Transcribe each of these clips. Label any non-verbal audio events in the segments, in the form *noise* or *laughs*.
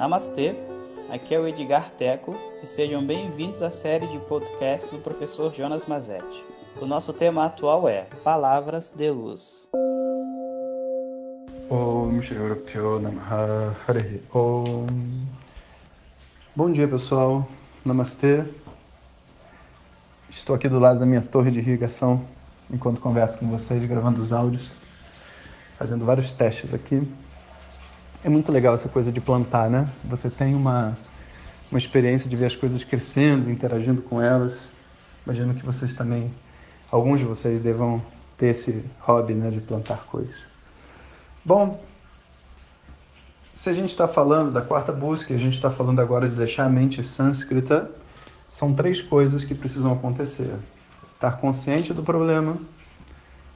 Namastê, aqui é o Edgar Teco e sejam bem-vindos à série de podcast do professor Jonas Mazetti. O nosso tema atual é Palavras de Luz. Om Om. Bom dia, pessoal. Namastê. Estou aqui do lado da minha torre de irrigação enquanto converso com vocês, gravando os áudios, fazendo vários testes aqui. É muito legal essa coisa de plantar, né? Você tem uma, uma experiência de ver as coisas crescendo, interagindo com elas. Imagino que vocês também, alguns de vocês, devam ter esse hobby né, de plantar coisas. Bom, se a gente está falando da quarta busca, a gente está falando agora de deixar a mente sânscrita, são três coisas que precisam acontecer. Estar consciente do problema,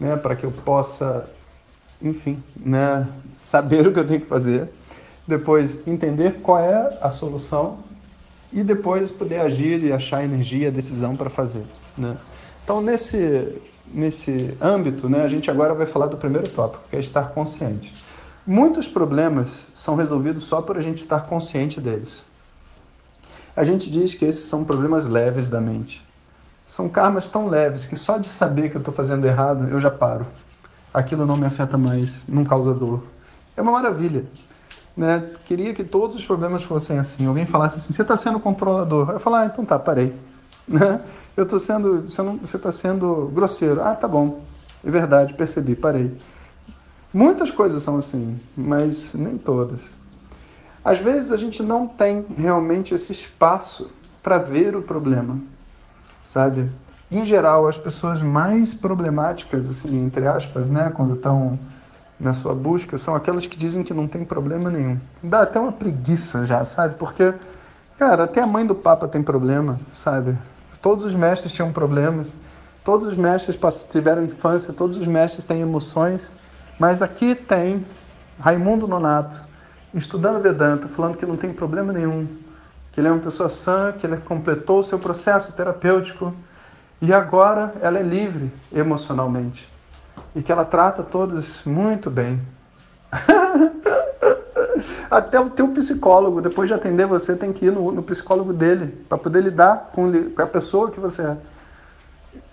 né, para que eu possa, enfim, né, saber o que eu tenho que fazer. Depois, entender qual é a solução e depois poder agir e achar energia, decisão para fazer. Né? Então, nesse, nesse âmbito, né, a gente agora vai falar do primeiro tópico, que é estar consciente. Muitos problemas são resolvidos só por a gente estar consciente deles. A gente diz que esses são problemas leves da mente. São karmas tão leves que só de saber que eu estou fazendo errado eu já paro. Aquilo não me afeta mais, não causa dor. É uma maravilha. Né? Queria que todos os problemas fossem assim. Alguém falasse assim: você está sendo controlador. Eu falar, ah, então tá, parei. *laughs* Né? Eu estou sendo, você está sendo grosseiro. Ah, tá bom. É verdade, percebi, parei. Muitas coisas são assim, mas nem todas. Às vezes a gente não tem realmente esse espaço para ver o problema, sabe? Em geral, as pessoas mais problemáticas, assim, entre aspas, né, quando estão na sua busca, são aquelas que dizem que não tem problema nenhum. Dá até uma preguiça já, sabe? Porque, cara, até a mãe do Papa tem problema, sabe? Todos os mestres tinham problemas, todos os mestres tiveram infância, todos os mestres têm emoções, mas aqui tem Raimundo Nonato, estudando Vedanta, falando que não tem problema nenhum, que ele é uma pessoa sã, que ele completou o seu processo terapêutico e agora ela é livre emocionalmente e que ela trata todos muito bem. *laughs* Até o teu psicólogo, depois de atender você, tem que ir no, no psicólogo dele para poder lidar com, com a pessoa que você é.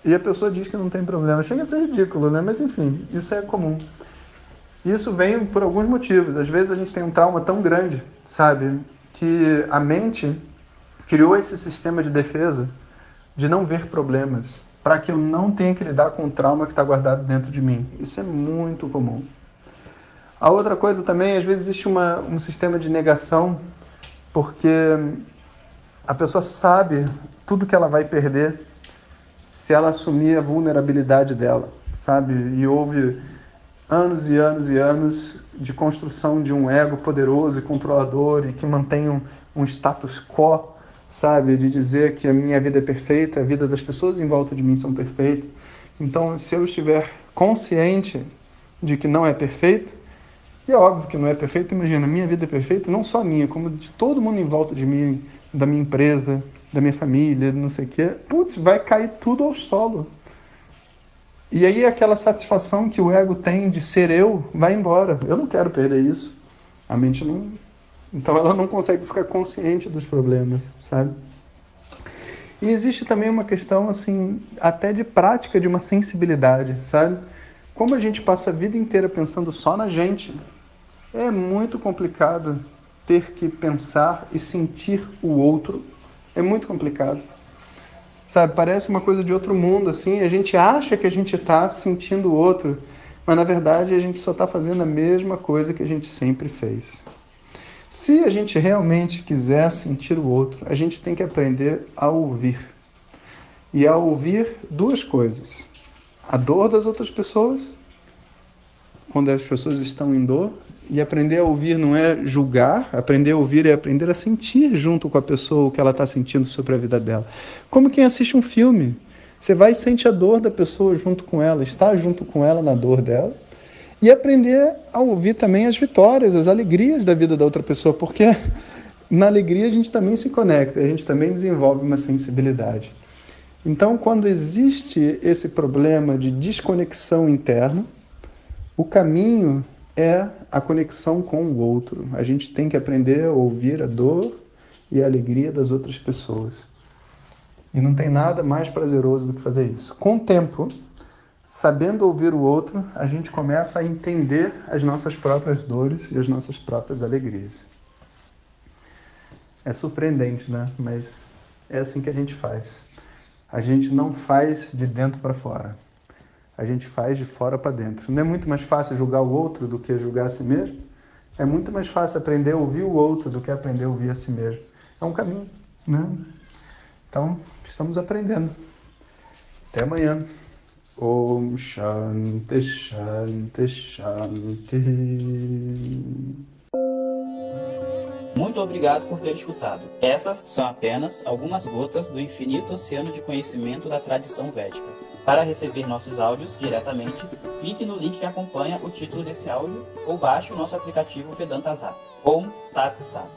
E a pessoa diz que não tem problema. Chega a ser ridículo, né? Mas enfim, isso é comum. Isso vem por alguns motivos. Às vezes a gente tem um trauma tão grande, sabe, que a mente criou esse sistema de defesa de não ver problemas, para que eu não tenha que lidar com o trauma que está guardado dentro de mim. Isso é muito comum. A outra coisa também, às vezes existe uma, um sistema de negação, porque a pessoa sabe tudo que ela vai perder se ela assumir a vulnerabilidade dela, sabe? E houve anos e anos e anos de construção de um ego poderoso e controlador e que mantém um, um status quo, sabe? De dizer que a minha vida é perfeita, a vida das pessoas em volta de mim são perfeitas. Então, se eu estiver consciente de que não é perfeito, e é óbvio que não é perfeito, imagina, minha vida é perfeita, não só a minha, como de todo mundo em volta de mim, da minha empresa, da minha família, não sei o quê, putz, vai cair tudo ao solo. E aí aquela satisfação que o ego tem de ser eu vai embora. Eu não quero perder isso. A mente não. Então ela não consegue ficar consciente dos problemas, sabe? E existe também uma questão assim, até de prática de uma sensibilidade, sabe? Como a gente passa a vida inteira pensando só na gente, é muito complicado ter que pensar e sentir o outro. É muito complicado. Sabe, parece uma coisa de outro mundo, assim. A gente acha que a gente está sentindo o outro, mas na verdade a gente só está fazendo a mesma coisa que a gente sempre fez. Se a gente realmente quiser sentir o outro, a gente tem que aprender a ouvir. E a ouvir duas coisas: a dor das outras pessoas, quando as pessoas estão em dor, e aprender a ouvir não é julgar, aprender a ouvir é aprender a sentir junto com a pessoa o que ela está sentindo sobre a vida dela. Como quem assiste um filme. Você vai e sente a dor da pessoa junto com ela, está junto com ela na dor dela. E aprender a ouvir também as vitórias, as alegrias da vida da outra pessoa, porque *laughs* na alegria a gente também se conecta, a gente também desenvolve uma sensibilidade. Então, quando existe esse problema de desconexão interna, o caminho é a conexão com o outro. A gente tem que aprender a ouvir a dor e a alegria das outras pessoas. E não tem nada mais prazeroso do que fazer isso. Com o tempo, sabendo ouvir o outro, a gente começa a entender as nossas próprias dores e as nossas próprias alegrias. É surpreendente, né? Mas é assim que a gente faz. A gente não faz de dentro para fora. A gente faz de fora para dentro. Não é muito mais fácil julgar o outro do que julgar a si mesmo? É muito mais fácil aprender a ouvir o outro do que aprender a ouvir a si mesmo. É um caminho, né? Então, estamos aprendendo. Até amanhã. Om Shanti Shanti Shanti. Muito obrigado por ter escutado. Essas são apenas algumas gotas do infinito oceano de conhecimento da tradição védica. Para receber nossos áudios diretamente, clique no link que acompanha o título desse áudio ou baixe o nosso aplicativo Vedanta Zap. Om Tat Sat.